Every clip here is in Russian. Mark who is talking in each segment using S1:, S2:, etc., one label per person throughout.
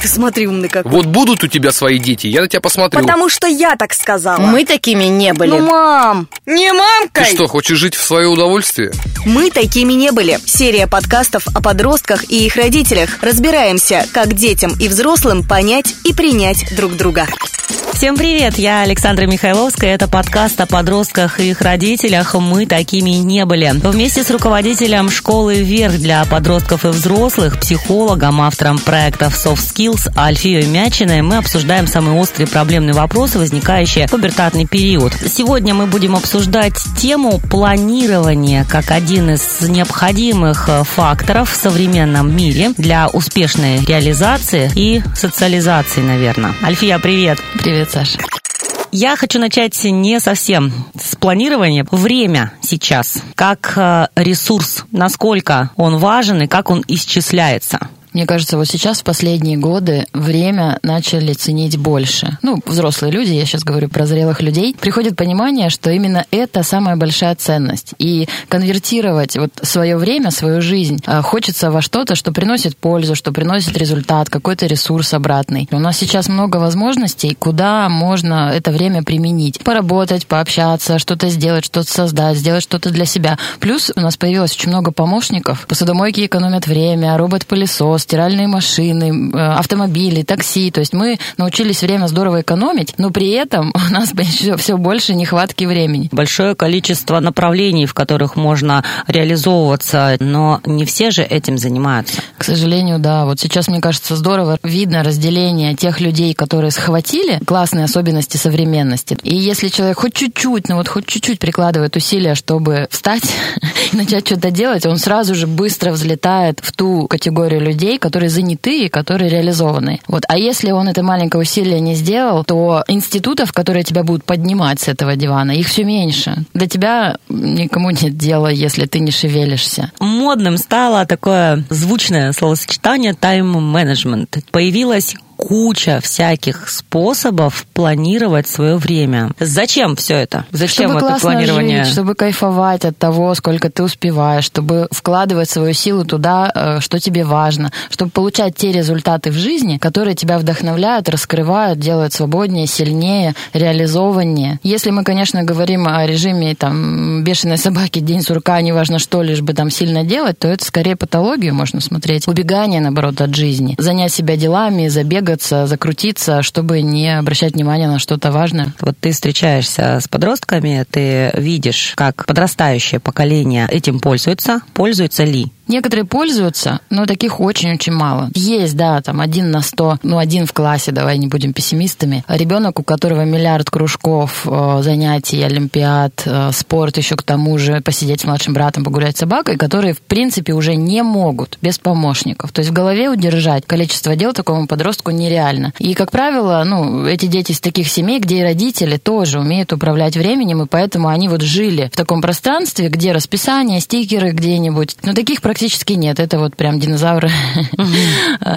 S1: Ты смотри, умный какой.
S2: Вот будут у тебя свои дети, я на тебя посмотрю.
S1: Потому что я так сказала.
S3: Мы такими не были.
S1: Ну, мам, не
S2: Ты
S1: мамкой.
S2: что, хочешь жить в свое удовольствие?
S1: Мы такими не были. Серия подкастов о подростках и их родителях. Разбираемся, как детям и взрослым понять и принять друг друга.
S4: Всем привет, я Александра Михайловская. Это подкаст о подростках и их родителях. Мы такими не были. Вместе с руководителем школы «Вверх» для подростков и взрослых, психологом, автором проектов Soft Skills Альфией Мячиной мы обсуждаем самые острые проблемные вопросы, возникающие в пубертатный период. Сегодня мы будем обсуждать тему планирования как один из необходимых э, факторов в современном мире для успешной реализации и социализации, наверное. Альфия, привет!
S3: Привет, Саша.
S4: Я хочу начать не совсем с планирования. Время сейчас как э, ресурс, насколько он важен и как он исчисляется.
S3: Мне кажется, вот сейчас в последние годы время начали ценить больше. Ну, взрослые люди, я сейчас говорю про зрелых людей, приходит понимание, что именно это самая большая ценность. И конвертировать вот свое время, свою жизнь а, хочется во что-то, что приносит пользу, что приносит результат, какой-то ресурс обратный. У нас сейчас много возможностей, куда можно это время применить. Поработать, пообщаться, что-то сделать, что-то создать, сделать что-то для себя. Плюс у нас появилось очень много помощников. Посудомойки экономят время, робот-пылесос, стиральные машины, э, автомобили, такси. То есть мы научились время здорово экономить, но при этом у нас еще все больше нехватки времени.
S4: Большое количество направлений, в которых можно реализовываться, но не все же этим занимаются.
S3: К сожалению, да. Вот сейчас, мне кажется, здорово видно разделение тех людей, которые схватили классные особенности современности. И если человек хоть чуть-чуть, ну вот хоть чуть-чуть прикладывает усилия, чтобы встать и начать что-то делать, он сразу же быстро взлетает в ту категорию людей, которые заняты и которые реализованы. Вот. А если он это маленькое усилие не сделал, то институтов, которые тебя будут поднимать с этого дивана, их все меньше. До тебя никому нет дела, если ты не шевелишься.
S4: Модным стало такое звучное словосочетание тайм-менеджмент. Появилась куча всяких способов планировать свое время. Зачем все это? Зачем
S3: чтобы
S4: это планирование?
S3: жить, чтобы кайфовать от того, сколько ты успеваешь, чтобы вкладывать свою силу туда, э, что тебе важно, чтобы получать те результаты в жизни, которые тебя вдохновляют, раскрывают, делают свободнее, сильнее, реализованнее. Если мы, конечно, говорим о режиме там бешеной собаки, день сурка, неважно что, лишь бы там сильно делать, то это скорее патологию можно смотреть. Убегание, наоборот, от жизни. Занять себя делами, забегаться, закрутиться, чтобы не обращать внимания на что-то важное.
S4: Вот ты встречаешься с подростками, ты видишь, как подрастающее поколение этим пользуется, пользуется ли?
S3: Некоторые пользуются, но таких очень-очень мало. Есть, да, там один на сто, ну один в классе, давай не будем пессимистами. Ребенок, у которого миллиард кружков, э, занятий, олимпиад, э, спорт, еще к тому же посидеть с младшим братом, погулять с собакой, которые, в принципе, уже не могут без помощников. То есть в голове удержать количество дел такому подростку нереально. И, как правило, ну, эти дети из таких семей, где и родители тоже умеют управлять временем, и поэтому они вот жили в таком пространстве, где расписание, стикеры где-нибудь. Но таких практически нет. Это вот прям динозавры,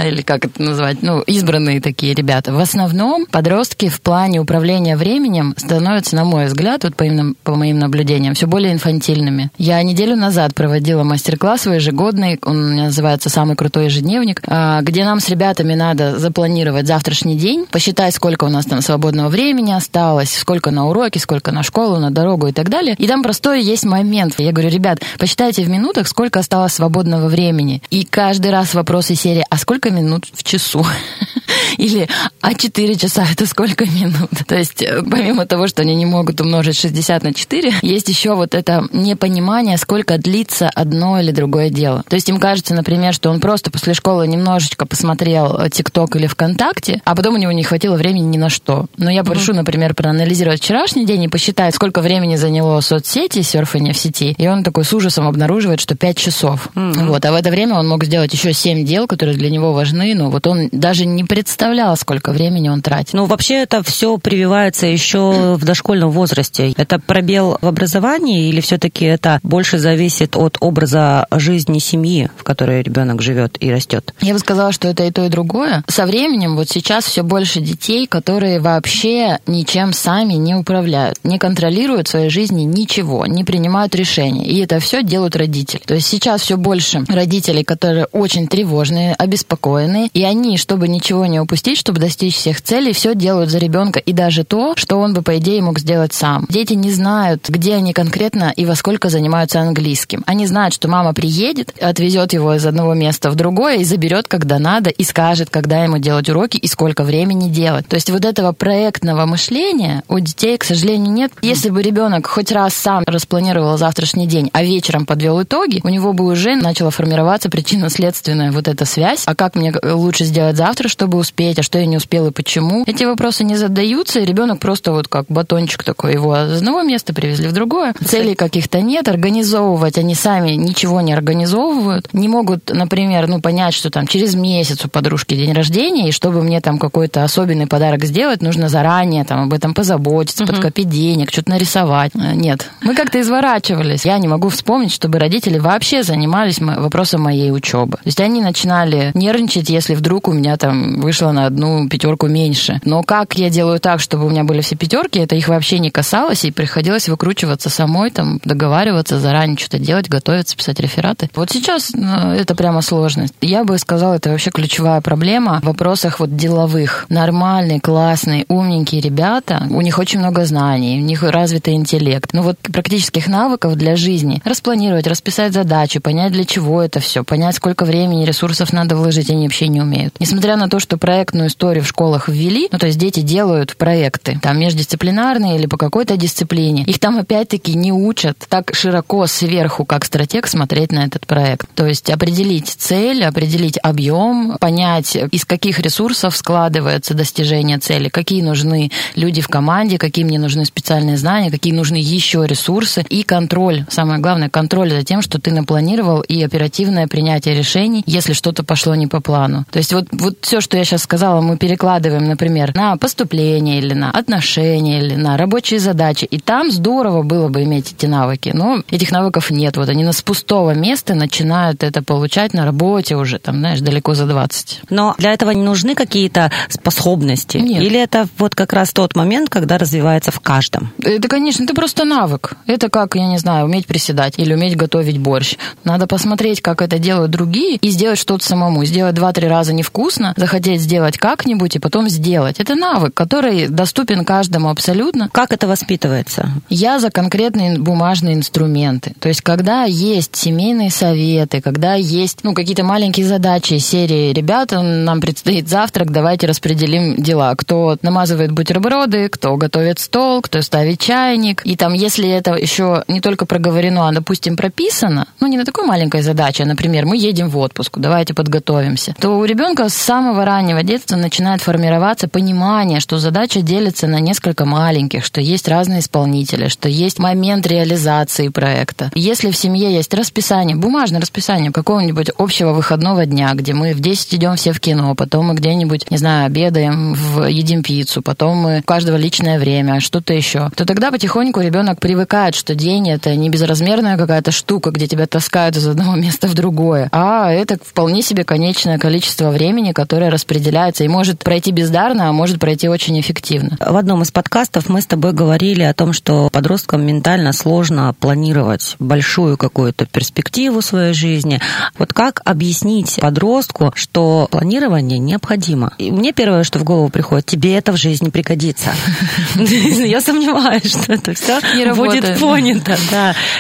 S3: или как это назвать, ну, избранные такие ребята. В основном подростки в плане управления временем становятся, на мой взгляд, вот по, моим наблюдениям, все более инфантильными. Я неделю назад проводила мастер-класс свой ежегодный, он называется «Самый крутой ежедневник», а, где нам с ребятами надо запланировать завтрашний день, посчитать, сколько у нас там свободного времени осталось, сколько на уроки, сколько на школу, на дорогу и так далее. И там простой есть момент. Я говорю, ребят, посчитайте в минутах, сколько осталось свободного времени. И каждый раз вопросы серии, а сколько минут в часу? Или, а 4 часа это сколько минут? То есть, э, помимо того, что они не могут умножить 60 на 4, есть еще вот это непонимание, сколько длится одно или другое дело. То есть им кажется, например, что он просто после школы немножечко посмотрел э, ТикТок или ВКонтакте, а потом у него не хватило времени ни на что. Но я прошу, например, проанализировать вчерашний день и посчитать, сколько времени заняло соцсети, серфание в сети, и он такой с ужасом обнаруживает, что 5 часов. Вот, а в это время он мог сделать еще семь дел, которые для него важны, но вот он даже не представлял, сколько времени он тратит.
S4: Ну, вообще это все прививается еще в дошкольном возрасте. Это пробел в образовании или все-таки это больше зависит от образа жизни семьи, в которой ребенок живет и растет?
S3: Я бы сказала, что это и то, и другое. Со временем вот сейчас все больше детей, которые вообще ничем сами не управляют, не контролируют в своей жизни ничего, не принимают решения. И это все делают родители. То есть сейчас все больше родителей, которые очень тревожные, обеспокоенные, и они, чтобы ничего не упустить, чтобы достичь всех целей, все делают за ребенка, и даже то, что он бы, по идее, мог сделать сам. Дети не знают, где они конкретно и во сколько занимаются английским. Они знают, что мама приедет, отвезет его из одного места в другое и заберет, когда надо, и скажет, когда ему делать уроки и сколько времени делать. То есть вот этого проектного мышления у детей, к сожалению, нет. Если бы ребенок хоть раз сам распланировал завтрашний день, а вечером подвел итоги, у него бы уже начала формироваться причинно-следственная вот эта связь. А как мне лучше сделать завтра, чтобы успеть, а что я не успел и почему? Эти вопросы не задаются, и ребенок просто вот как батончик такой, его из одного места привезли в другое. Целей каких-то нет, организовывать они сами ничего не организовывают. Не могут, например, ну, понять, что там через месяц у подружки день рождения, и чтобы мне там какой-то особенный подарок сделать, нужно заранее там об этом позаботиться, угу. подкопить денег, что-то нарисовать. Э, нет. Мы как-то изворачивались. Я не могу вспомнить, чтобы родители вообще занимались вопросом моей учебы. То есть они начинали нервничать, если вдруг у меня там вышло на одну пятерку меньше. Но как я делаю так, чтобы у меня были все пятерки, это их вообще не касалось, и приходилось выкручиваться самой, там, договариваться, заранее что-то делать, готовиться, писать рефераты. Вот сейчас ну, это прямо сложность. Я бы сказала, это вообще ключевая проблема в вопросах вот деловых. Нормальные, классные, умненькие ребята, у них очень много знаний, у них развитый интеллект. Ну вот практических навыков для жизни. Распланировать, расписать задачи, понять, для чего это все, понять, сколько времени, ресурсов надо вложить, они вообще не умеют. Несмотря на то, что проектную историю в школах ввели, ну то есть дети делают проекты, там междисциплинарные или по какой-то дисциплине, их там опять-таки не учат так широко сверху, как стратег, смотреть на этот проект. То есть определить цель, определить объем, понять, из каких ресурсов складывается достижение цели, какие нужны люди в команде, какие мне нужны специальные знания, какие нужны еще ресурсы и контроль. Самое главное, контроль за тем, что ты напланировал и оперативное принятие решений, если что-то пошло не по плану. То есть вот, вот все, что я сейчас сказала, мы перекладываем, например, на поступление или на отношения или на рабочие задачи. И там здорово было бы иметь эти навыки. Но этих навыков нет. Вот они с пустого места начинают это получать на работе уже, там, знаешь, далеко за 20.
S4: Но для этого не нужны какие-то способности?
S3: Нет.
S4: Или это вот как раз тот момент, когда развивается в каждом?
S3: Это, конечно, это просто навык. Это как, я не знаю, уметь приседать или уметь готовить борщ. Надо посмотреть, как это делают другие, и сделать что-то самому. Сделать два-три раза невкусно, захотеть сделать как-нибудь и потом сделать. Это навык, который доступен каждому абсолютно.
S4: Как это воспитывается?
S3: Я за конкретные бумажные инструменты. То есть, когда есть семейные советы, когда есть ну, какие-то маленькие задачи серии «Ребята, нам предстоит завтрак, давайте распределим дела». Кто намазывает бутерброды, кто готовит стол, кто ставит чайник. И там, если это еще не только проговорено, а, допустим, прописано, ну, не на такой маленькой задаче, а, например, мы едем в отпуск, давайте подготовимся, то у ребенка с самого раннего детства начинает формироваться понимание, что задача делится на несколько маленьких, что есть разные исполнители, что есть момент реализации проекта. Если в семье есть расписание, бумажное расписание какого-нибудь общего выходного дня, где мы в 10 идем все в кино, потом мы где-нибудь, не знаю, обедаем, в, едим пиццу, потом мы у каждого личное время, что-то еще, то тогда потихоньку ребенок привыкает, что день это не безразмерная какая-то штука, где тебя таскают из одного места в другое, а это вполне себе конечное количество времени, которое распределяется и может пройти бездарно, а может пройти очень эффективно.
S4: В одном из подкастов мы с тобой говорили о том, что подросткам ментально сложно планировать большую какую-то перспективу своей жизни. Вот как объяснить подростку, что планирование необходимо? И мне первое, что в голову приходит, тебе это в жизни пригодится. Я сомневаюсь, что это все будет понято.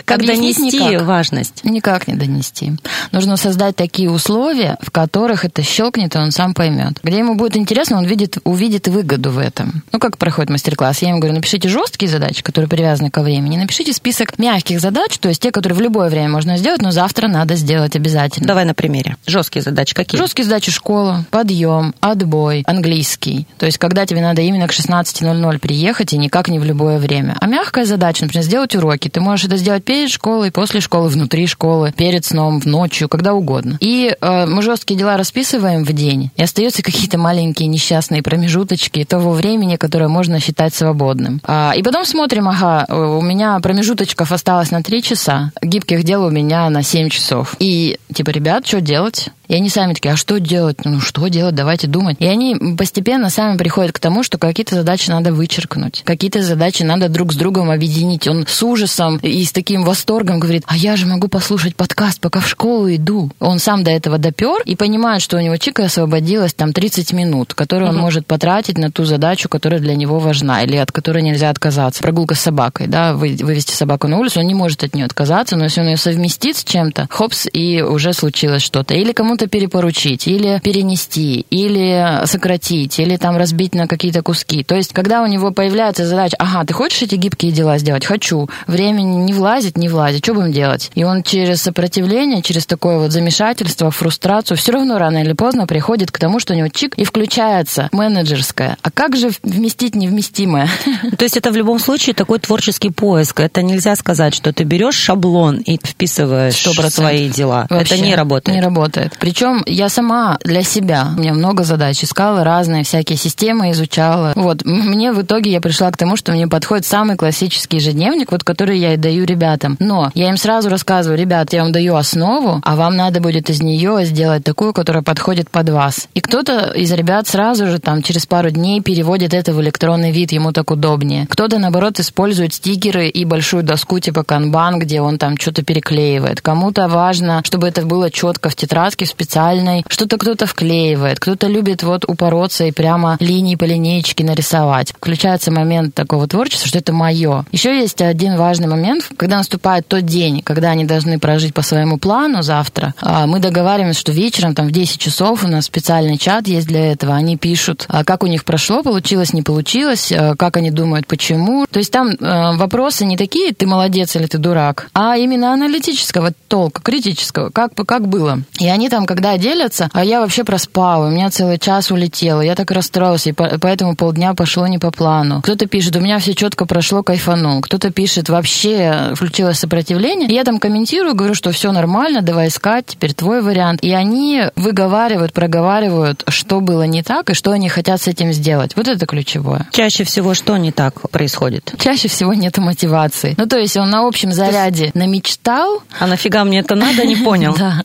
S4: Как донести важность?
S3: Никак не донести. Нужно создать такие условия, в которых это щелкнет, и он сам поймет. Где ему будет интересно, он видит, увидит выгоду в этом. Ну, как проходит мастер-класс? Я ему говорю, напишите жесткие задачи, которые привязаны ко времени, напишите список мягких задач, то есть те, которые в любое время можно сделать, но завтра надо сделать обязательно.
S4: Давай на примере. Жесткие задачи какие?
S3: Жесткие задачи школа, подъем, отбой, английский. То есть, когда тебе надо именно к 16.00 приехать и никак не в любое время. А мягкая задача, например, сделать уроки. Ты можешь это сделать перед школой, после школы, внутри школы, перед перед сном, в ночью, когда угодно. И э, мы жесткие дела расписываем в день, и остаются какие-то маленькие несчастные промежуточки того времени, которое можно считать свободным. А, и потом смотрим, ага, у меня промежуточков осталось на 3 часа, гибких дел у меня на 7 часов. И типа, ребят, что делать? И они сами такие, а что делать? Ну, что делать? Давайте думать. И они постепенно сами приходят к тому, что какие-то задачи надо вычеркнуть. Какие-то задачи надо друг с другом объединить. Он с ужасом и с таким восторгом говорит, а я же могу послушать подкаст, пока в школу иду. Он сам до этого допер и понимает, что у него чика освободилось там 30 минут, которые он может потратить на ту задачу, которая для него важна или от которой нельзя отказаться. Прогулка с собакой, да, вывести собаку на улицу, он не может от нее отказаться, но если он ее совместит с чем-то, хопс, и уже случилось что-то. Или кому-то кому-то перепоручить, или перенести, или сократить, или там разбить на какие-то куски. То есть, когда у него появляется задача, ага, ты хочешь эти гибкие дела сделать? Хочу. Времени не влазит, не влазит. Что будем делать? И он через сопротивление, через такое вот замешательство, фрустрацию, все равно рано или поздно приходит к тому, что у него чик и включается менеджерская. А как же вместить невместимое?
S4: То есть это в любом случае такой творческий поиск. Это нельзя сказать, что ты берешь шаблон и вписываешь 100%. свои дела.
S3: Вообще
S4: это не работает.
S3: Не работает. Причем я сама для себя, у меня много задач, искала разные всякие системы, изучала. Вот, мне в итоге я пришла к тому, что мне подходит самый классический ежедневник, вот который я и даю ребятам. Но я им сразу рассказываю, ребят, я вам даю основу, а вам надо будет из нее сделать такую, которая подходит под вас. И кто-то из ребят сразу же там через пару дней переводит это в электронный вид, ему так удобнее. Кто-то, наоборот, использует стикеры и большую доску типа канбан, где он там что-то переклеивает. Кому-то важно, чтобы это было четко в тетрадке, в специальной. Что-то кто-то вклеивает, кто-то любит вот упороться и прямо линии по линеечке нарисовать. Включается момент такого творчества, что это мое. Еще есть один важный момент, когда наступает тот день, когда они должны прожить по своему плану завтра. А, мы договариваемся, что вечером, там в 10 часов у нас специальный чат есть для этого. Они пишут, а, как у них прошло, получилось, не получилось, а, как они думают, почему. То есть там вопросы не такие, ты молодец или ты дурак, а именно аналитического толка, критического, как, как было. И они там, когда делятся, а я вообще проспала, у меня целый час улетел, я так расстроился, и поэтому полдня пошло не по плану. Кто-то пишет, у меня все четко прошло, кайфанул. Кто-то пишет, вообще включилось сопротивление. Я там комментирую, говорю, что все нормально, давай искать, теперь твой вариант. И они выговаривают, проговаривают, что было не так и что они хотят с этим сделать. Вот это ключевое.
S4: Чаще всего что не так происходит?
S3: Чаще всего нет мотивации. Ну, то есть он на общем заряде намечтал.
S4: А нафига мне это надо, не понял.
S3: Да.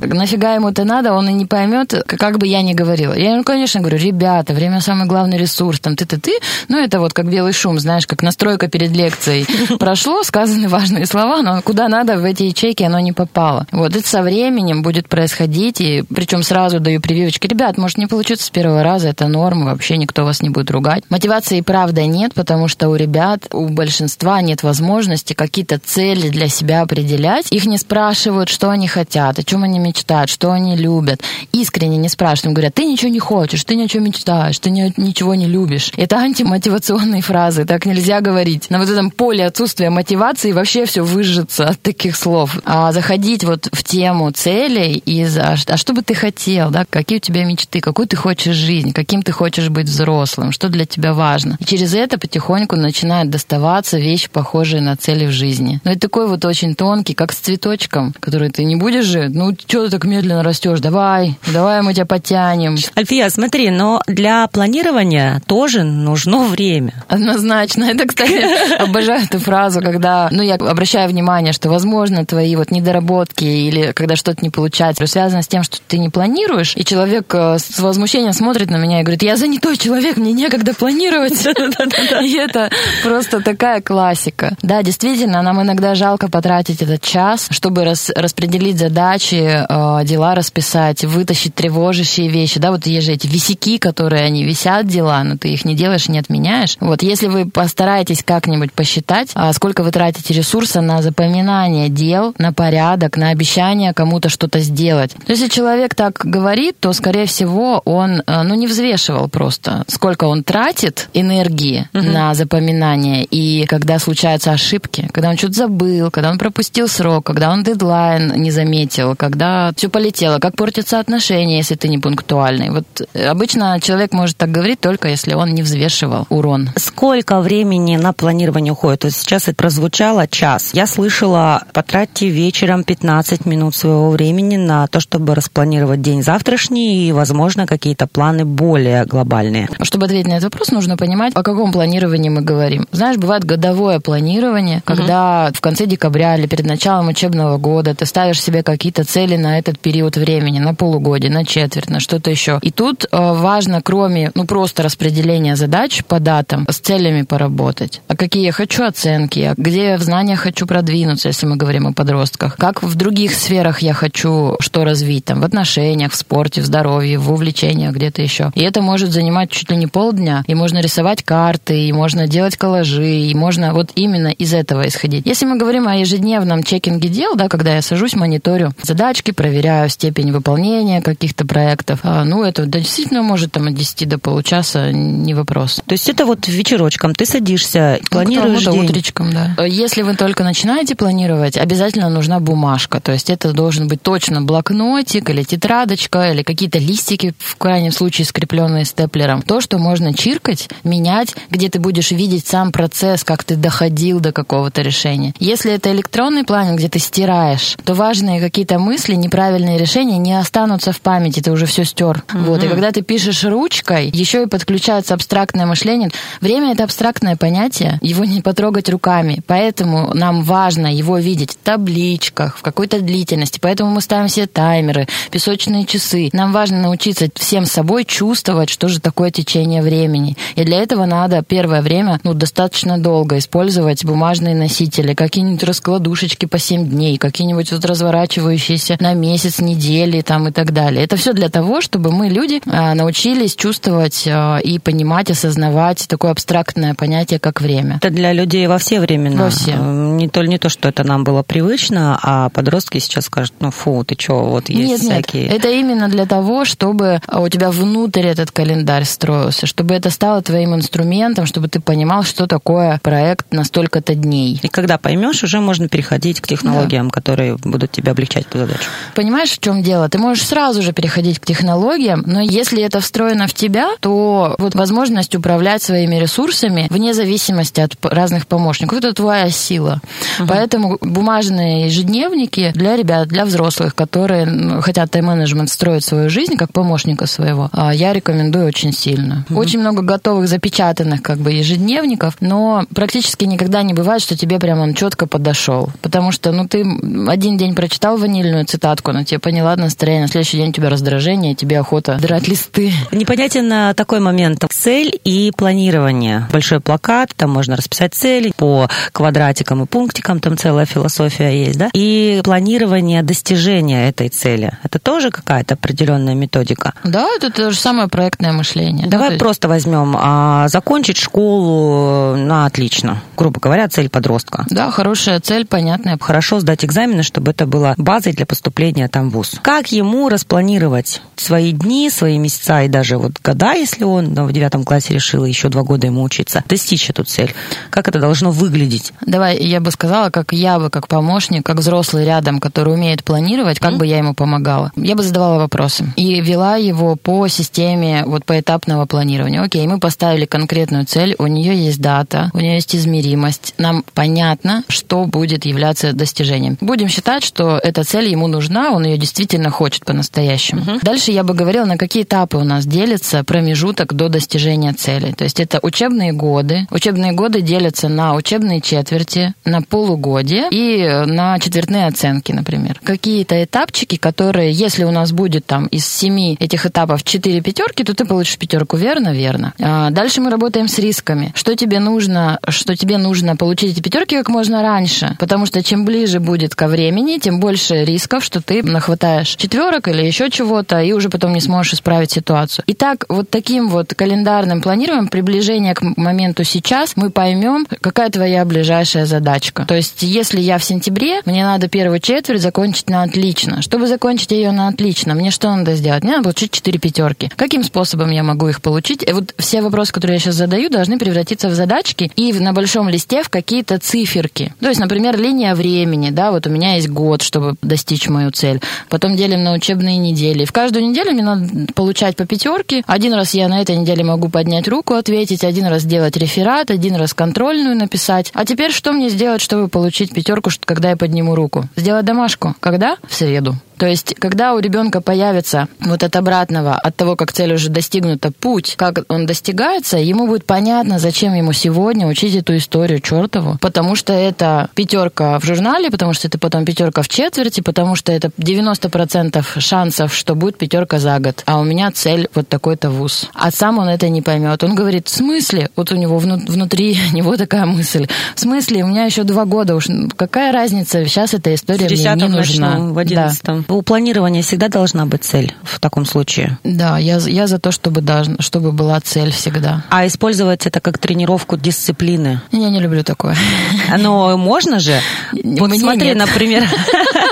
S3: Нафига ему это надо, он и не поймет, как бы я ни говорила. Я ему, конечно, говорю, ребята, время самый главный ресурс, там ты-ты-ты. Ну, это вот как белый шум, знаешь, как настройка перед лекцией. Прошло, сказаны важные слова, но куда надо в эти ячейки оно не попало. Вот это со временем будет происходить, и причем сразу даю прививочки. Ребят, может не получится с первого раза, это норма, вообще никто вас не будет ругать. Мотивации и правда нет, потому что у ребят, у большинства нет возможности какие-то цели для себя определять. Их не спрашивают, что они хотят, о чем они мечтают, что они любят. Искренне не спрашивают, говорят, ты ничего не хочешь, ты ни о чем мечтаешь, ты ни, ничего не любишь. Это антимотивационные фразы, так нельзя говорить. На вот этом поле отсутствия мотивации вообще все выжжется от таких слов. А заходить вот в тему целей и а, а что бы ты хотел, да, какие у тебя мечты, какую ты хочешь жизнь, каким ты хочешь быть взрослым, что для тебя важно. И через это потихоньку начинают доставаться вещи, похожие на цели в жизни. Но это такой вот очень тонкий, как с цветочком, который ты не будешь же, ну, что ты так медленно растешь, давай, давай мы тебя потянем.
S4: Альфия, смотри, но для планирования тоже нужно время.
S3: Однозначно. Это, кстати, обожаю эту фразу, когда, ну, я обращаю внимание, что, возможно, твои вот недоработки или когда что-то не получается, связано с тем, что ты не планируешь, и человек э, с возмущением смотрит на меня и говорит, я занятой человек, мне некогда планировать. И это просто такая классика. Да, действительно, нам иногда жалко потратить этот час, чтобы распределить задачи, э, дела расписать, вытащить тревожащие вещи. Да, вот есть же эти висяки, которые они висят, дела, но ты их не делаешь, не отменяешь. Вот если вы постараетесь как-нибудь посчитать, а сколько вы тратите ресурса на запоминание дел, на порядок, на обещание кому-то что-то сделать. Если человек так говорит, то, скорее всего, он, э, ну, не взвешивал просто, сколько он тратит энергии угу. на запоминание. И когда случаются ошибки, когда он что-то забыл, когда он пропустил срок, когда он дедлайн не заметил, когда все полетело прилетело, как портятся отношения, если ты не пунктуальный. Вот э, обычно человек может так говорить только если он не взвешивал урон.
S4: Сколько времени на планирование уходит? Вот сейчас это прозвучало час. Я слышала, потратьте вечером 15 минут своего времени на то, чтобы распланировать день завтрашний и, возможно, какие-то планы более глобальные.
S3: Чтобы ответить на этот вопрос, нужно понимать, о каком планировании мы говорим. Знаешь, бывает годовое планирование, когда в конце декабря или перед началом учебного года ты ставишь себе какие-то цели на этот период времени, на полугодие, на четверть, на что-то еще. И тут э, важно, кроме ну просто распределения задач по датам, с целями поработать. А какие я хочу оценки, а где в знаниях хочу продвинуться, если мы говорим о подростках. Как в других сферах я хочу что развить, там, в отношениях, в спорте, в здоровье, в увлечениях, где-то еще. И это может занимать чуть ли не полдня, и можно рисовать карты, и можно делать коллажи, и можно вот именно из этого исходить. Если мы говорим о ежедневном чекинге дел, да, когда я сажусь, мониторю задачки, проверяю степень выполнения каких-то проектов, а, ну, это действительно может там от 10 до получаса, не вопрос.
S4: То есть это вот вечерочком ты садишься, планируешь
S3: ну,
S4: день.
S3: утречком, да. Если вы только начинаете планировать, обязательно нужна бумажка. То есть это должен быть точно блокнотик или тетрадочка, или какие-то листики, в крайнем случае скрепленные степлером. То, что можно чиркать, менять, где ты будешь видеть сам процесс, как ты доходил до какого-то решения. Если это электронный планинг, где ты стираешь, то важные какие-то мысли, неправильные решения не останутся в памяти, ты уже все стер. Mm-hmm. Вот. И когда ты пишешь ручкой, еще и подключается абстрактное мышление. Время это абстрактное понятие, его не потрогать руками. Поэтому нам важно его видеть в табличках, в какой-то длительности. Поэтому мы ставим все таймеры, песочные часы. Нам важно научиться всем собой чувствовать, что же такое течение времени. И для этого надо первое время ну, достаточно долго использовать бумажные носители, какие-нибудь раскладушечки по 7 дней, какие-нибудь вот разворачивающиеся на месяц, недели там и так далее. Это все для того, чтобы мы, люди, а, научились чувствовать а, и понимать, осознавать такое абстрактное понятие, как время.
S4: Это для людей во все времена.
S3: Во все.
S4: Не то, не то, что это нам было привычно, а подростки сейчас скажут, ну фу, ты что, вот есть
S3: нет,
S4: всякие...
S3: Нет, это именно для того, чтобы у тебя внутрь этот календарь строился, чтобы это стало твоим инструментом, чтобы ты понимал, что такое проект на столько-то дней.
S4: И когда поймешь, уже можно переходить к технологиям, да. которые будут тебе облегчать эту задачу.
S3: Понимаешь, в чем дело? Ты можешь сразу же переходить к технологиям, но если это встроено в тебя, то вот возможность управлять своими ресурсами вне зависимости от разных помощников, это твоя сила. Угу. Поэтому бумажные ежедневники для ребят, для взрослых, которые хотят тайм-менеджмент строить свою жизнь как помощника своего, а, я рекомендую очень сильно. Угу. Очень много готовых запечатанных как бы ежедневников, но практически никогда не бывает, что тебе прям он четко подошел. Потому что, ну, ты один день прочитал ванильную цитатку, но тебе поняла настроение, на следующий день у тебя раздражение, тебе охота драть листы.
S4: Непонятен а, такой момент. Цель и планирование. Большой плакат, там можно расписать цели по квадратикам и пунктикам, там целая философия есть, да? И планирование достижения этой цели. Это тоже какая-то определенная методика?
S3: Да, это то же самое проектное мышление.
S4: Давай
S3: ну,
S4: просто возьмем, а, закончить школу на отлично. Грубо говоря, цель подростка.
S3: Да, хорошая цель, понятная.
S4: Хорошо сдать экзамены, чтобы это было базой для поступления там ВУЗ. Как ему распланировать свои дни, свои месяца и даже вот года, если он ну, в девятом классе решил еще два года ему учиться, достичь эту цель? Как это должно выглядеть?
S3: Давай, я бы сказала, как я бы, как помощник, как взрослый рядом, который умеет планировать, как mm-hmm. бы я ему помогала. Я бы задавала вопросы и вела его по системе вот поэтапного планирования. Окей, мы поставили конкретную цель, у нее есть дата, у нее есть измеримость, нам понятно, что будет являться достижением. Будем считать, что эта цель ему нужна, он ее действительно хочет по-настоящему. Mm-hmm. Дальше я бы говорила, на какие этапы у нас делится промежуток до достижения цели. То есть это учебные годы. Учебные годы делятся на учебные четверти, на полугодие и на четвертные оценки, например. Какие-то этапчики, которые, если у нас будет там из семи этих этапов четыре пятерки, то ты получишь пятерку, верно? Верно. А дальше мы работаем с рисками. Что тебе нужно, что тебе нужно получить эти пятерки как можно раньше, потому что чем ближе будет ко времени, тем больше рисков, что ты нахватаешь четверок или еще чего-то, и уже потом не сможешь исправить ситуацию. Итак, вот таким вот календарным планированием приближение к моменту сейчас мы поймем, какая твоя ближайшая задачка. То есть, если я в сентябре, мне надо первую четверть закончить на отлично. Чтобы закончить ее на отлично, мне что надо сделать? Мне надо получить 4 пятерки. Каким способом я могу их получить? И вот все вопросы, которые я сейчас задаю, должны превратиться в задачки и на большом листе в какие-то циферки. То есть, например, линия времени, да, вот у меня есть год, чтобы достичь мою цель. Потом делим на учебные недели. В каждую неделю мне надо получать по пятерке. Один раз я на этой неделе могу поднять руку, ответить, один раз сделать реферат, один раз контрольную написать. А теперь что мне сделать, чтобы получить пятерку, когда я подниму руку? Сделать домашку. Когда? В среду. То есть, когда у ребенка появится вот от обратного, от того, как цель уже достигнута, путь, как он достигается, ему будет понятно, зачем ему сегодня учить эту историю чертову. Потому что это пятерка в журнале, потому что это потом пятерка в четверти, потому что это 90% шансов, что будет пятерка за год. А у меня цель вот такой-то вуз. А сам он это не поймет. Он говорит, в смысле? Вот у него внутри него такая мысль. В смысле? У меня еще два года уж. Какая разница? Сейчас эта история мне не нужна.
S4: в 11 да. У планирования всегда должна быть цель в таком случае.
S3: Да, я, я за то, чтобы, должна, чтобы была цель всегда.
S4: А использовать это как тренировку дисциплины?
S3: Я не люблю такое.
S4: Но можно же. Вот
S3: Мне
S4: смотри,
S3: нет.
S4: например,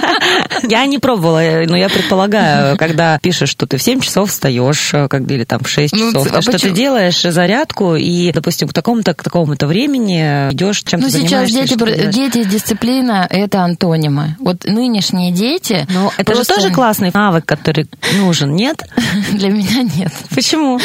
S4: я не пробовала, но я предполагаю, когда пишешь, что ты в 7 часов встаешь, как или там в 6
S3: Ну,
S4: часов,
S3: а
S4: что ты
S3: почему?
S4: делаешь зарядку и, допустим, к такому-то к такому-то времени идешь чем-то
S3: Ну, сейчас
S4: занимаешься,
S3: дети,
S4: что-то делаешь.
S3: дети и дисциплина – это антонимы. Вот нынешние дети...
S4: Но это же тоже классный навык, который нужен, нет?
S3: Для меня нет.
S4: Почему?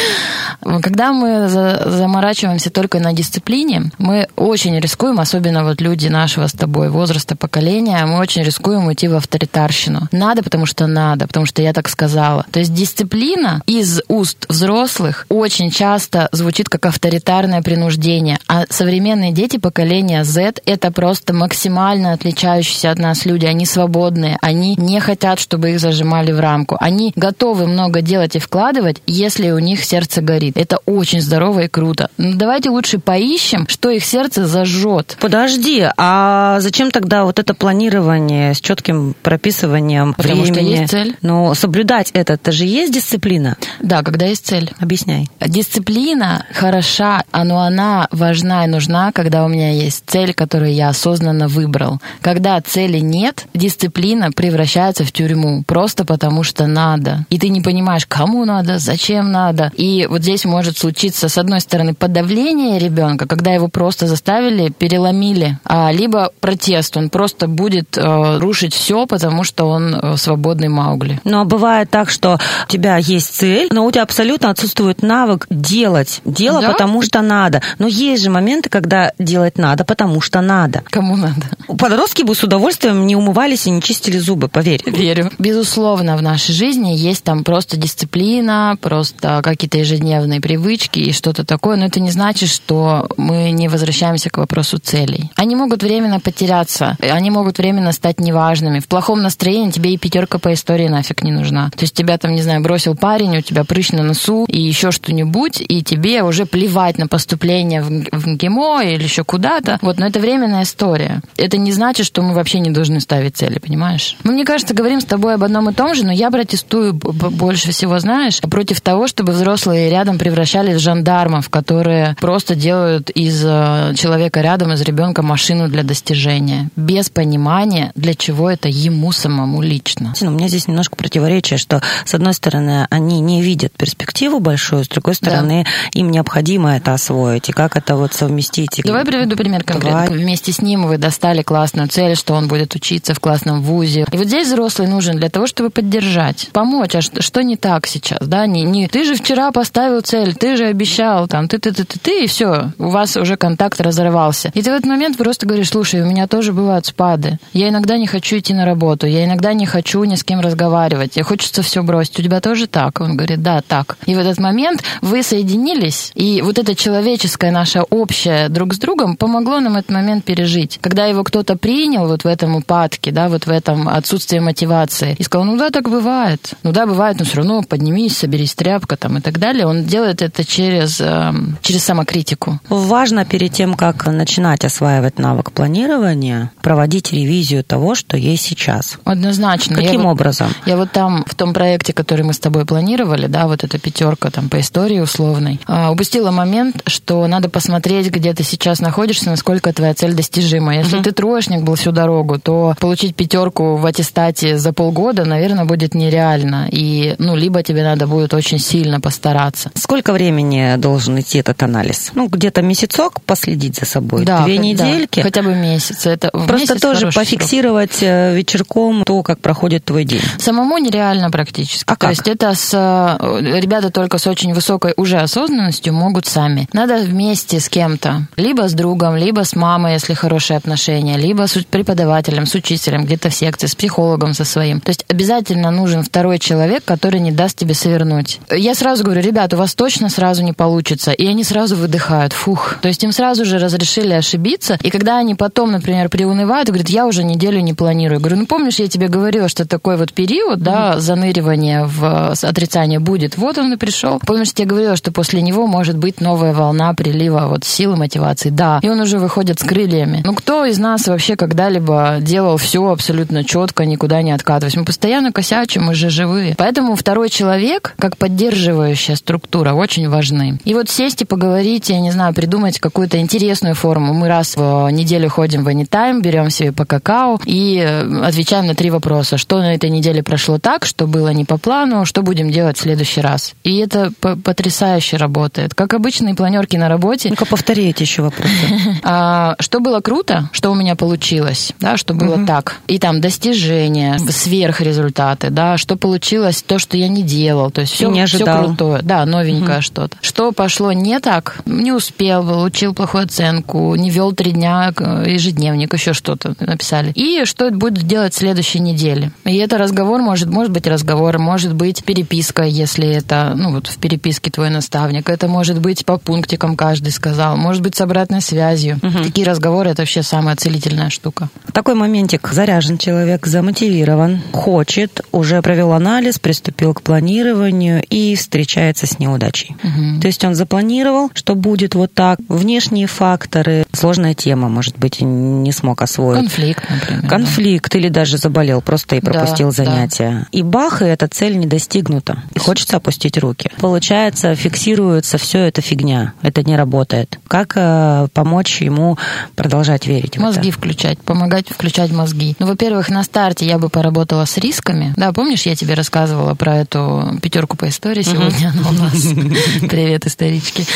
S3: Когда мы за- заморачиваемся только на дисциплине, мы очень рискуем, особенно вот люди нашего с тобой возраста, поколения, мы очень рискуем уйти в авторитарщину. Надо, потому что надо, потому что я так сказала. То есть дисциплина из уст взрослых очень часто звучит как авторитарное принуждение. А современные дети поколения Z — это просто максимально отличающиеся от нас люди. Они свободные, они не хотят, чтобы их зажимали в рамку. Они готовы много делать и вкладывать, если у них сердце горит. Это очень здорово и круто. Но давайте лучше поищем, что их сердце зажжет.
S4: Подожди, а зачем тогда вот это планирование с четким прописыванием
S3: Потому что
S4: времени?
S3: есть цель.
S4: Но соблюдать это, это же есть дисциплина?
S3: Да, когда есть цель.
S4: Объясняй.
S3: Дисциплина хороша, но она важна и нужна, когда у меня есть цель, которую я осознанно выбрал. Когда цели нет, дисциплина превращается в тюрьму, просто потому что надо. И ты не понимаешь, кому надо, зачем надо. И вот здесь может случиться, с одной стороны, подавление ребенка, когда его просто заставили, переломили, а, либо протест, он просто будет э, рушить все, потому что он э, свободный Маугли.
S4: Но бывает так, что у тебя есть цель, но у тебя абсолютно отсутствует навык делать дело,
S3: Да?
S4: потому что надо. Но есть же моменты, когда делать надо, потому что надо.
S3: Кому надо?
S4: Подростки бы с удовольствием не умывались и не чистили зубы, поверь.
S3: Верю. Безусловно, в нашей жизни есть там просто дисциплина, просто какие-то ежедневные привычки и что-то такое, но это не значит, что мы не возвращаемся к вопросу целей. Они могут временно потеряться, они могут временно стать неважными. В плохом настроении тебе и пятерка по истории нафиг не нужна. То есть тебя там, не знаю, бросил парень, у тебя прыщ на носу и еще что-нибудь, и тебе уже плевать на поступление в, МГИМО или еще куда-то. Вот, но это временная история. Это не значит, что мы вообще не должны ставить цели, понимаешь? Мы, мне кажется, говорим с тобой об одном и том же, но я протестую больше всего, знаешь, против того, чтобы взрослые рядом превращались в жандармов, которые просто делают из э, человека рядом, из ребенка машину для достижения, без понимания, для чего это ему самому лично.
S4: Ну, У меня здесь немножко противоречие, что, с одной стороны, они не видят перспективу большую, с другой стороны, им необходимо это освоить. И как это вот совместить?
S3: Давай приведу пример конкретно.
S4: Давай.
S3: Вместе с ним вы достали классную цель, что он будет учиться в классном вузе. И вот здесь взрослый нужен для того, чтобы поддержать, помочь. А что, что не так сейчас? Да? Не, не, ты же вчера поставил цель, ты же обещал, там, ты, ты, ты, ты, и все, у вас уже контакт разорвался. И ты в этот момент просто говоришь, слушай, у меня тоже бывают спады. Я иногда не хочу идти на работу, я иногда не хочу ни с кем разговаривать, я хочется все бросить. У тебя тоже так? Он говорит, да, так. И в этот момент вы соединились, и вот это человеческое наше общее друг с другом помогло нам этот момент пережить. Когда его кто-то принял вот в этом упадке, да, вот в этом отсутствии мотивации, и сказал, ну да, так бывает. Ну да, бывает, но все равно поднимись, соберись, тряпка там и так далее. Он делает это через, эм, через самокритику.
S4: Важно перед тем, как начинать осваивать навык планирования, проводить ревизию того, что есть сейчас.
S3: Однозначно. Я
S4: Каким
S3: вот-
S4: образом?
S3: Я вот там, в том проекте, который мы с тобой планировали, да, вот эта пятерка там по истории условной, а, упустила момент, что надо посмотреть, где ты сейчас находишься, насколько твоя цель достижима. Если ты троечник был всю дорогу, то получить пятерку в аттестате за полгода, наверное, будет нереально. И, ну, либо тебе надо будет очень сильно постараться.
S4: Сколько времени должен идти этот анализ? Ну, где-то месяцок последить за собой,
S3: Да,
S4: две
S3: да,
S4: недельки.
S3: хотя бы месяц. Это
S4: Просто
S3: месяц
S4: тоже
S3: хороший срок.
S4: пофиксировать э, вечерком то, как проходит твой день?
S3: Самому нереально практически.
S4: А
S3: То
S4: как?
S3: есть это с э, ребята только с очень высокой уже осознанностью могут сами. Надо вместе с кем-то, либо с другом, либо с мамой, если хорошие отношения, либо с преподавателем, с учителем, где-то в секции, с психологом со своим. То есть обязательно нужен второй человек, который не даст тебе свернуть. Я сразу говорю, ребят, у вас точно сразу не получится. И они сразу выдыхают, фух. То есть им сразу же разрешили ошибиться. И когда они потом, например, приунывают, говорят, я уже неделю не планирую. Я говорю, ну помнишь, я тебе говорила, что такой вот период, да, заныривания в э, отрицание будет. Вот он и пришел. Помнишь, я тебе говорила, что после него может быть новая волна прилива вот силы, мотивации. Да. И он уже выходит с крыльями. Ну кто из нас вообще когда-либо делал все абсолютно четко, никуда не откатываясь? Мы постоянно косячим, мы же живые. Поэтому второй человек, как поддерживающая структура, очень важны. И вот сесть и поговорить, я не знаю, придумать какую-то интересную форму. Мы раз в неделю ходим в Anytime, берем себе по какао и э, отвечаем на три вопроса. Что на этой неделе прошло так, что было не по плану, что будем делать в следующий раз. И это потрясающе работает. Как обычные планерки на работе.
S4: Ну-ка, повтори эти еще вопросы.
S3: А, что было круто, что у меня получилось, да, что было так. И там достижения, сверхрезультаты, да, что получилось, то, что я не делал. То есть все,
S4: не ожидал.
S3: крутое. Да, новенькое что-то. Что пошло не так, не успел, получил плохую оценку, не вел три дня ежедневник, еще что-то написали. И что будет делать в следующей неделе. И это разговор может, может быть разговор, может быть переписка, если это, ну вот в переписке твой наставник. Это может быть по пунктикам каждый сказал, может быть с обратной связью. Такие разговоры это вообще самая целительная штука.
S4: Такой моментик. Заряжен человек, замотивирован, хочет, уже провел анализ, приступил к планированию и встречается с неудачей. То есть он запланировал, что будет вот так. Внешние факторы, сложная тема, может быть, не смог освоить.
S3: Конфликт, например.
S4: Конфликт или даже заболел просто и
S3: Да,
S4: пропустил
S3: да.
S4: занятия. И бах, и эта цель не достигнута. И хочется опустить руки. Получается, фиксируется все это фигня. Это не работает. Как э, помочь ему продолжать верить в
S3: Мозги
S4: это?
S3: включать, помогать включать мозги. Ну, во-первых, на старте я бы поработала с рисками. Да, помнишь, я тебе рассказывала про эту пятерку по истории сегодня она у нас. Привет, исторички.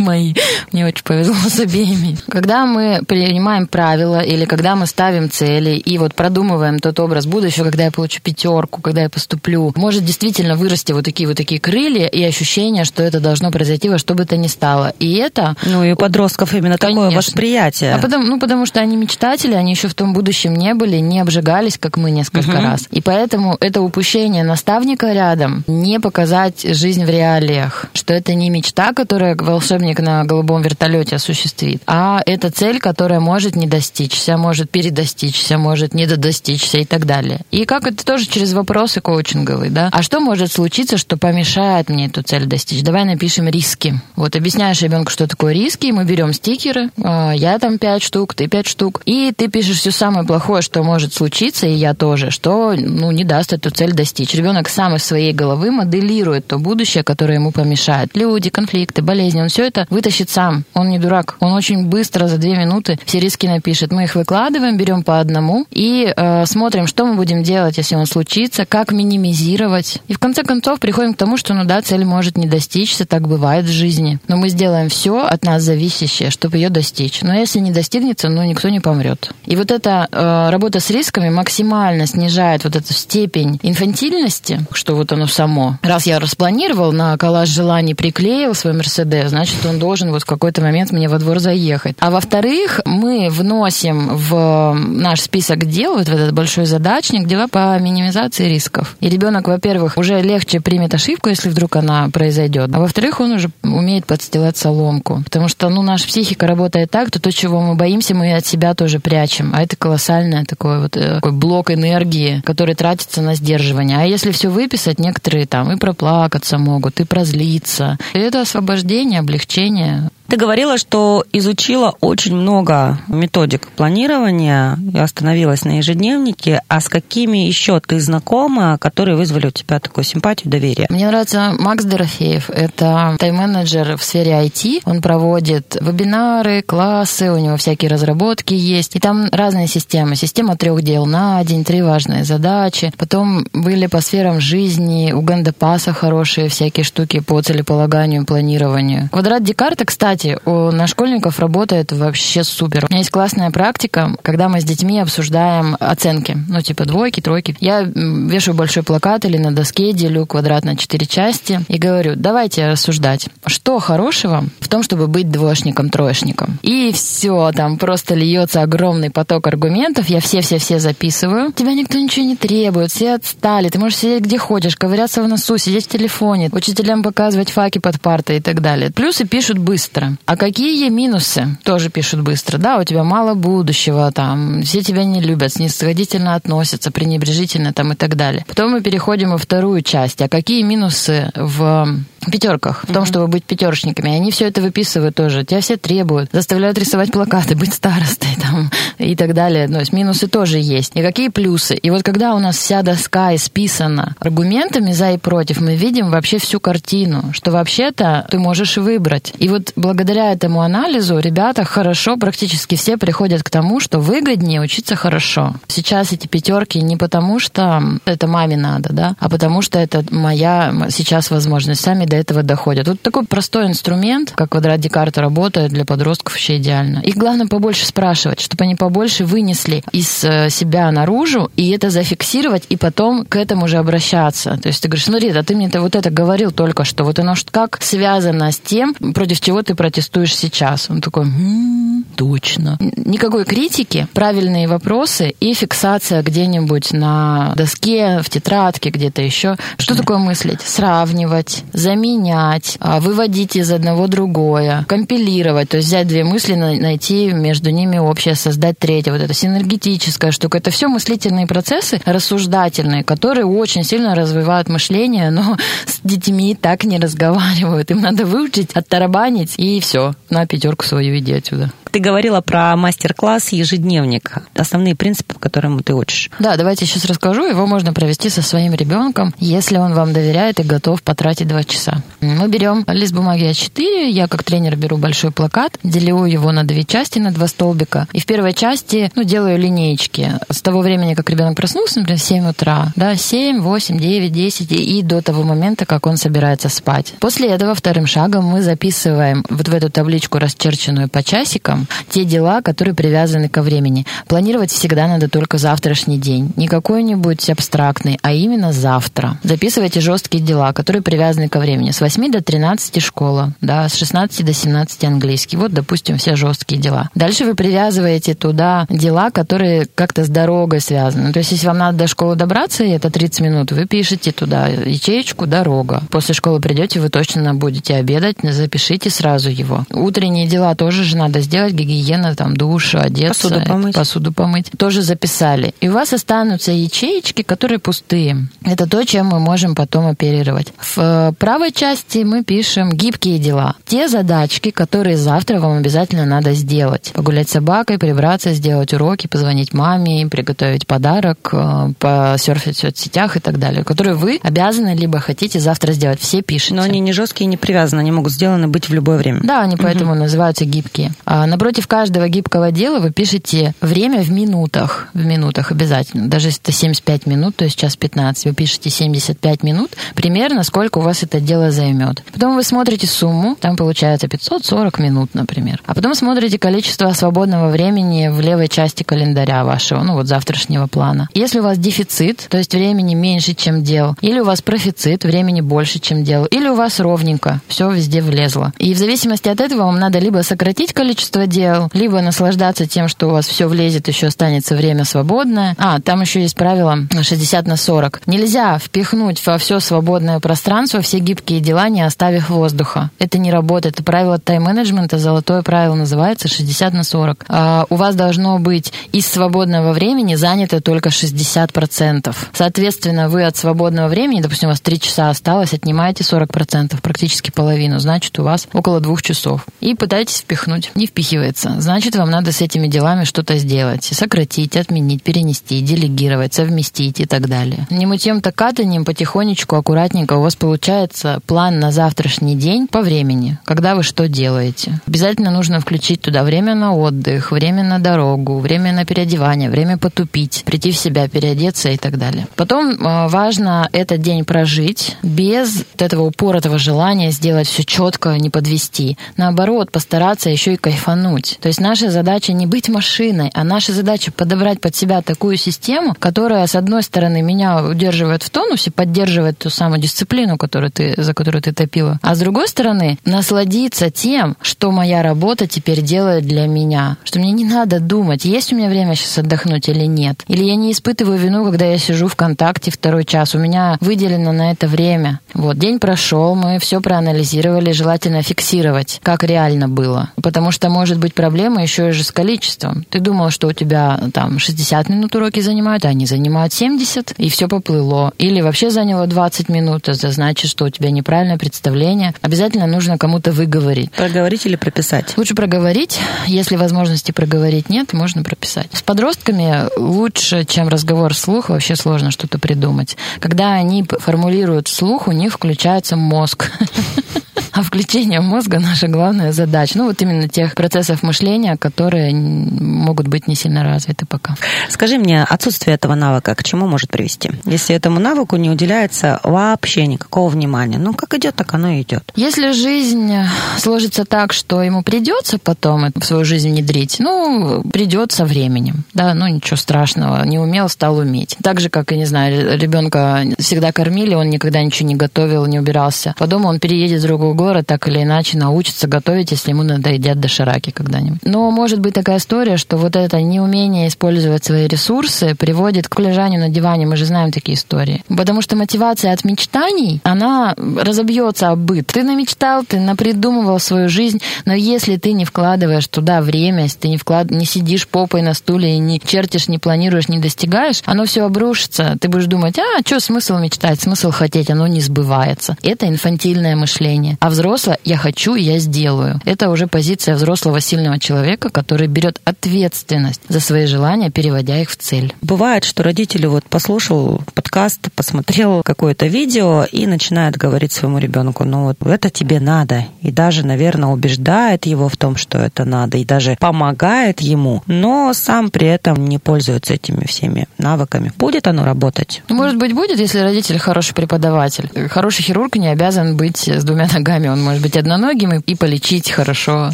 S3: Мои. Мне очень повезло с обеими. Когда мы принимаем правила или когда мы ставим цели и вот продумываем тот образ будущего, когда я получу пятерку, когда я поступлю, может действительно вырасти вот такие вот такие крылья и ощущение, что это должно произойти во что бы то ни стало. И это
S4: Ну и у подростков именно такое
S3: Конечно.
S4: восприятие.
S3: а потому, ну, потому что они мечтатели, они еще в том будущем не были, не обжигались, как мы несколько раз. И поэтому это упущение наставника рядом, не показать жизнь в реалиях, что это не мечта, которая волшебник на голубом вертолете осуществит, а это цель, которая может не достичься, может передостичься, может не додостичься и так далее. И как это тоже через вопросы коучинговые, да? А что может случиться, что помешает мне эту цель достичь? Давай напишем риски. Вот объясняешь ребенку, что такое риски, и мы берем стикеры, а, я там пять штук, ты пять штук, и ты пишешь все самое плохое, что может случиться, и я тоже, что ну, не даст эту цель достичь. Ребенок сам из своей головы моделирует то будущее, которое ему помешает. Люди, конфликты, болезни, он все это вытащит сам. Он не дурак. Он очень быстро за две минуты все риски напишет. Мы их выкладываем, берем по одному и э, смотрим, что мы будем делать, если он случится, как минимизировать. И в конце концов приходим к тому, что, ну да, цель может не достичься, так бывает в жизни. Но мы сделаем все от нас зависящее, чтобы ее достичь. Но если не достигнется, ну никто не помрет. И вот эта э, работа с рисками максимально снижает вот эту степень инфантильности, что вот оно само. Раз я распланировал, на коллаж желаний приклеил свой Мерседес, значит, он должен вот в какой-то момент мне во двор заехать. А во-вторых, мы вносим в наш список дел, вот в этот большой задачник, дела по минимизации рисков. И ребенок, во-первых, уже легче примет ошибку, если вдруг она произойдет. А во-вторых, он уже умеет подстилать соломку. Потому что, ну, наша психика работает так, то то, чего мы боимся, мы от себя тоже прячем. А это колоссальный такой вот э, такой блок энергии, который тратится на сдерживание. А если все выписать, некоторые там и проплакаться могут, и прозлиться. И это освобождение, облегчение общения
S4: ты говорила, что изучила очень много методик планирования и остановилась на ежедневнике. А с какими еще ты знакома, которые вызвали у тебя такую симпатию, доверие?
S3: Мне нравится Макс Дорофеев. Это тайм-менеджер в сфере IT. Он проводит вебинары, классы, у него всякие разработки есть. И там разные системы. Система трех дел на день, три важные задачи. Потом были по сферам жизни, у Гандапаса хорошие всякие штуки по целеполаганию, планированию. Квадрат Декарта, кстати, кстати, у, на школьников работает вообще супер. У меня есть классная практика, когда мы с детьми обсуждаем оценки. Ну, типа двойки, тройки. Я вешаю большой плакат или на доске делю квадрат на четыре части и говорю, давайте рассуждать. Что хорошего в том, чтобы быть двоечником, троечником? И все, там просто льется огромный поток аргументов. Я все-все-все записываю. Тебя никто ничего не требует, все отстали. Ты можешь сидеть где хочешь, ковыряться в носу, сидеть в телефоне, учителям показывать факи под партой и так далее. Плюсы пишут быстро. А какие минусы? Тоже пишут быстро. Да, у тебя мало будущего, там, все тебя не любят, снисходительно относятся, пренебрежительно там и так далее. Потом мы переходим во вторую часть. А какие минусы в пятерках, в том, чтобы быть пятерочниками. Они все это выписывают тоже. Тебя все требуют, заставляют рисовать плакаты, быть старостой там, и так далее. То есть минусы тоже есть. И какие плюсы? И вот когда у нас вся доска исписана аргументами за и против, мы видим вообще всю картину, что вообще-то ты можешь выбрать. И вот благодаря этому анализу ребята хорошо, практически все приходят к тому, что выгоднее учиться хорошо. Сейчас эти пятерки не потому, что это маме надо, да, а потому что это моя сейчас возможность. Сами до этого доходят. Вот такой простой инструмент, как квадрат Декарта работает для подростков вообще идеально. Их главное побольше спрашивать, чтобы они побольше вынесли из э, себя наружу и это зафиксировать, и потом к этому же обращаться. То есть ты говоришь, смотри, а ты мне вот это говорил только что, вот оно как связано с тем, против чего ты протестуешь сейчас. Он такой, м-м, точно. Никакой критики, правильные вопросы и фиксация где-нибудь на доске, в тетрадке, где-то еще. Что такое мыслить? Сравнивать, заметить менять, а, выводить из одного другое, компилировать, то есть взять две мысли, найти между ними общее, создать третье. Вот это синергетическая штука. Это все мыслительные процессы, рассуждательные, которые очень сильно развивают мышление, но с детьми так не разговаривают. Им надо выучить, оттарабанить, и все, на пятерку свою иди отсюда.
S4: Ты говорила про мастер-класс ежедневник. Основные принципы, которым ты учишь.
S3: Да, давайте сейчас расскажу. Его можно провести со своим ребенком, если он вам доверяет и готов потратить два часа. Мы берем лист бумаги А4, я как тренер беру большой плакат, делю его на две части, на два столбика. И в первой части ну, делаю линеечки. С того времени, как ребенок проснулся, например, в 7 утра, да, 7, 8, 9, 10 и до того момента, как он собирается спать. После этого вторым шагом мы записываем вот в эту табличку, расчерченную по часикам, делом те дела, которые привязаны ко времени. Планировать всегда надо только завтрашний день. Не какой-нибудь абстрактный, а именно завтра. Записывайте жесткие дела, которые привязаны ко времени. С 8 до 13 школа, да, с 16 до 17 английский. Вот, допустим, все жесткие дела. Дальше вы привязываете туда дела, которые как-то с дорогой связаны. То есть, если вам надо до школы добраться, и это 30 минут, вы пишете туда ячеечку «дорога». После школы придете, вы точно будете обедать, запишите сразу его. Утренние дела тоже же надо сделать, сделать, гигиена, там, душ, одеться,
S4: посуду помыть.
S3: посуду помыть. Тоже записали. И у вас останутся ячеечки, которые пустые. Это то, чем мы можем потом оперировать. В э, правой части мы пишем гибкие дела. Те задачки, которые завтра вам обязательно надо сделать. Погулять с собакой, прибраться, сделать уроки, позвонить маме, приготовить подарок, э, посерфить в соцсетях и так далее, которые вы обязаны либо хотите завтра сделать. Все пишете.
S4: Но они не жесткие, не привязаны, они могут сделаны быть в любое время.
S3: Да, они поэтому угу. называются гибкие. А, Напротив каждого гибкого дела вы пишете время в минутах. В минутах обязательно. Даже если это 75 минут, то есть час 15, вы пишете 75 минут, примерно сколько у вас это дело займет. Потом вы смотрите сумму, там получается 540 минут, например. А потом смотрите количество свободного времени в левой части календаря вашего, ну вот завтрашнего плана. Если у вас дефицит, то есть времени меньше, чем дел, или у вас профицит, времени больше, чем дел, или у вас ровненько, все везде влезло. И в зависимости от этого вам надо либо сократить количество дел, либо наслаждаться тем, что у вас все влезет, еще останется время свободное. А, там еще есть правило 60 на 40. Нельзя впихнуть во все свободное пространство все гибкие дела, не оставив воздуха. Это не работает. Это правило тайм-менеджмента, золотое правило называется 60 на 40. А, у вас должно быть из свободного времени занято только 60%. Соответственно, вы от свободного времени, допустим, у вас 3 часа осталось, отнимаете 40%, практически половину. Значит, у вас около двух часов. И пытайтесь впихнуть. Не впихивайте накапливается, значит, вам надо с этими делами что-то сделать. Сократить, отменить, перенести, делегировать, совместить и так далее. Не мытьем-то катанием потихонечку, аккуратненько у вас получается план на завтрашний день по времени, когда вы что делаете. Обязательно нужно включить туда время на отдых, время на дорогу, время на переодевание, время потупить, прийти в себя, переодеться и так далее. Потом э, важно этот день прожить без вот этого упоротого желания сделать все четко, не подвести. Наоборот, постараться еще и кайфануть. То есть наша задача не быть машиной, а наша задача подобрать под себя такую систему, которая, с одной стороны, меня удерживает в тонусе, поддерживает ту самую дисциплину, которую ты, за которую ты топила, а с другой стороны, насладиться тем, что моя работа теперь делает для меня. Что мне не надо думать, есть у меня время сейчас отдохнуть или нет. Или я не испытываю вину, когда я сижу ВКонтакте второй час. У меня выделено на это время. Вот, день прошел, мы все проанализировали, желательно фиксировать, как реально было. Потому что может быть проблема еще и же с количеством. Ты думал, что у тебя там 60 минут уроки занимают, а они занимают 70, и все поплыло. Или вообще заняло 20 минут, это значит, что у тебя неправильное представление. Обязательно нужно кому-то выговорить.
S4: Проговорить или прописать?
S3: Лучше проговорить. Если возможности проговорить нет, можно прописать. С подростками лучше, чем разговор вслух, вообще сложно что-то придумать. Когда они формулируют вслух, у них включается мозг. А включение мозга наша главная задача. Ну, вот именно тех процессов мышления, которые могут быть не сильно развиты пока.
S4: Скажи мне, отсутствие этого навыка к чему может привести? Если этому навыку не уделяется вообще никакого внимания, ну, как идет, так оно и идет.
S3: Если жизнь сложится так, что ему придется потом это в свою жизнь внедрить, ну, придет со временем. Да, ну, ничего страшного. Не умел, стал уметь. Так же, как, я не знаю, ребенка всегда кормили, он никогда ничего не готовил, не убирался. По дому он переедет в другой город, так или иначе научится готовить, если ему надоедят дошираки когда-нибудь. Но может быть такая история, что вот это неумение использовать свои ресурсы приводит к лежанию на диване. Мы же знаем такие истории. Потому что мотивация от мечтаний, она разобьется об быт. Ты намечтал, ты напридумывал свою жизнь, но если ты не вкладываешь туда время, если ты не, вклад... не сидишь попой на стуле и не чертишь, не планируешь, не достигаешь, оно все обрушится. Ты будешь думать, а, что смысл мечтать, смысл хотеть, оно не сбывается. Это инфантильное мышление. А взрослое «я хочу, я сделаю». Это уже позиция взрослого сильного человека, который берет ответственность за свои желания, переводя их в цель.
S4: Бывает, что родители вот послушал подкаст, посмотрел какое-то видео и начинает говорить своему ребенку, ну вот это тебе надо. И даже, наверное, убеждает его в том, что это надо, и даже помогает ему, но сам при этом не пользуется этими всеми навыками. Будет оно работать?
S3: Может быть, будет, если родитель хороший преподаватель. Хороший хирург не обязан быть с двумя ногами. Он может быть одноногим и полечить хорошо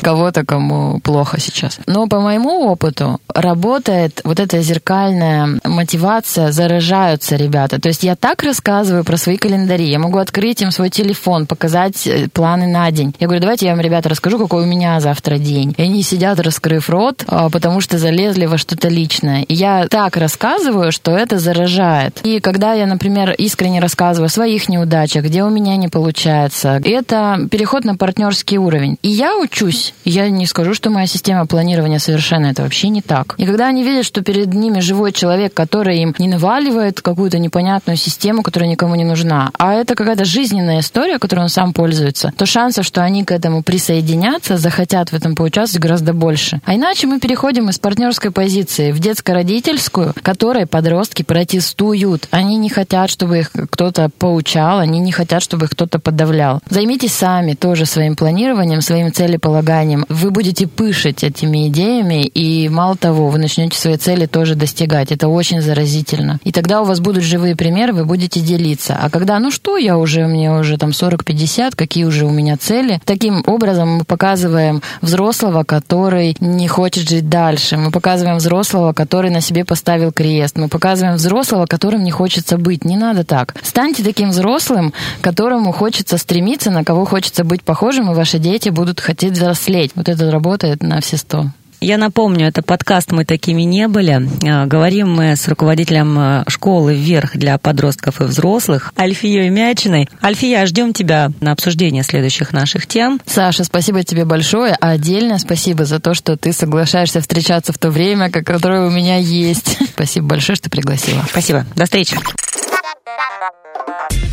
S3: кого-то, кому плохо сейчас. Но по моему опыту работает вот эта зеркальная мотивация, заражаются ребята. То есть я так рассказываю про свои календари. Я могу открыть им свой телефон, показать э, планы на день. Я говорю, давайте я вам, ребята, расскажу, какой у меня завтра день. И они сидят, раскрыв рот, а, потому что залезли во что-то личное. И я так рассказываю, что это заражает. И когда я, например, искренне рассказываю о своих неудачах, где у меня не получается, это переход на партнерский уровень. И я учусь. Я не скажу, что моя система планирования совершенно это вообще не так. И когда они видят, что перед ними живой человек, который им не наваливает какую-то непонятную систему, которая никому не нужна, а это какая-то жизненная история, которой он сам пользуется, то шансов, что они к этому присоединятся, захотят в этом поучаствовать гораздо больше. А иначе мы переходим из партнерской позиции в детско-родительскую, которой подростки протестуют. Они не хотят, чтобы их кто-то поучал, они не хотят, чтобы их кто-то подавлял. Займитесь сами тоже своим планированием, своим целеполаганием. Вы будете пышить этими идеями, и мало того, вы начнете свои цели тоже достигать. Это очень заразительно. И тогда у вас будут живые примеры, вы будете делиться. А когда, ну что, я уже, мне уже там 40-50, какие уже у меня цели. Таким образом мы показываем взрослого, который не хочет жить дальше. Мы показываем взрослого, который на себе поставил крест. Мы показываем взрослого, которым не хочется быть. Не надо так. Станьте таким взрослым, которому хочется стремиться, на кого хочется быть похожим, и ваши дети будут хотеть взрослеть. Вот это работает на все сто.
S4: Я напомню, это подкаст «Мы такими не были». А, говорим мы с руководителем а, школы «Вверх» для подростков и взрослых Альфией Мячиной. Альфия, ждем тебя на обсуждение следующих наших тем.
S3: Саша, спасибо тебе большое. А отдельно спасибо за то, что ты соглашаешься встречаться в то время, которое у меня есть. Спасибо большое, что пригласила.
S4: Спасибо. До встречи.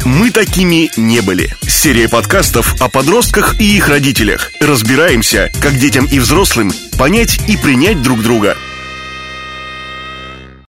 S5: Мы такими не были. Серия подкастов о подростках и их родителях. Разбираемся, как детям и взрослым понять и принять друг друга –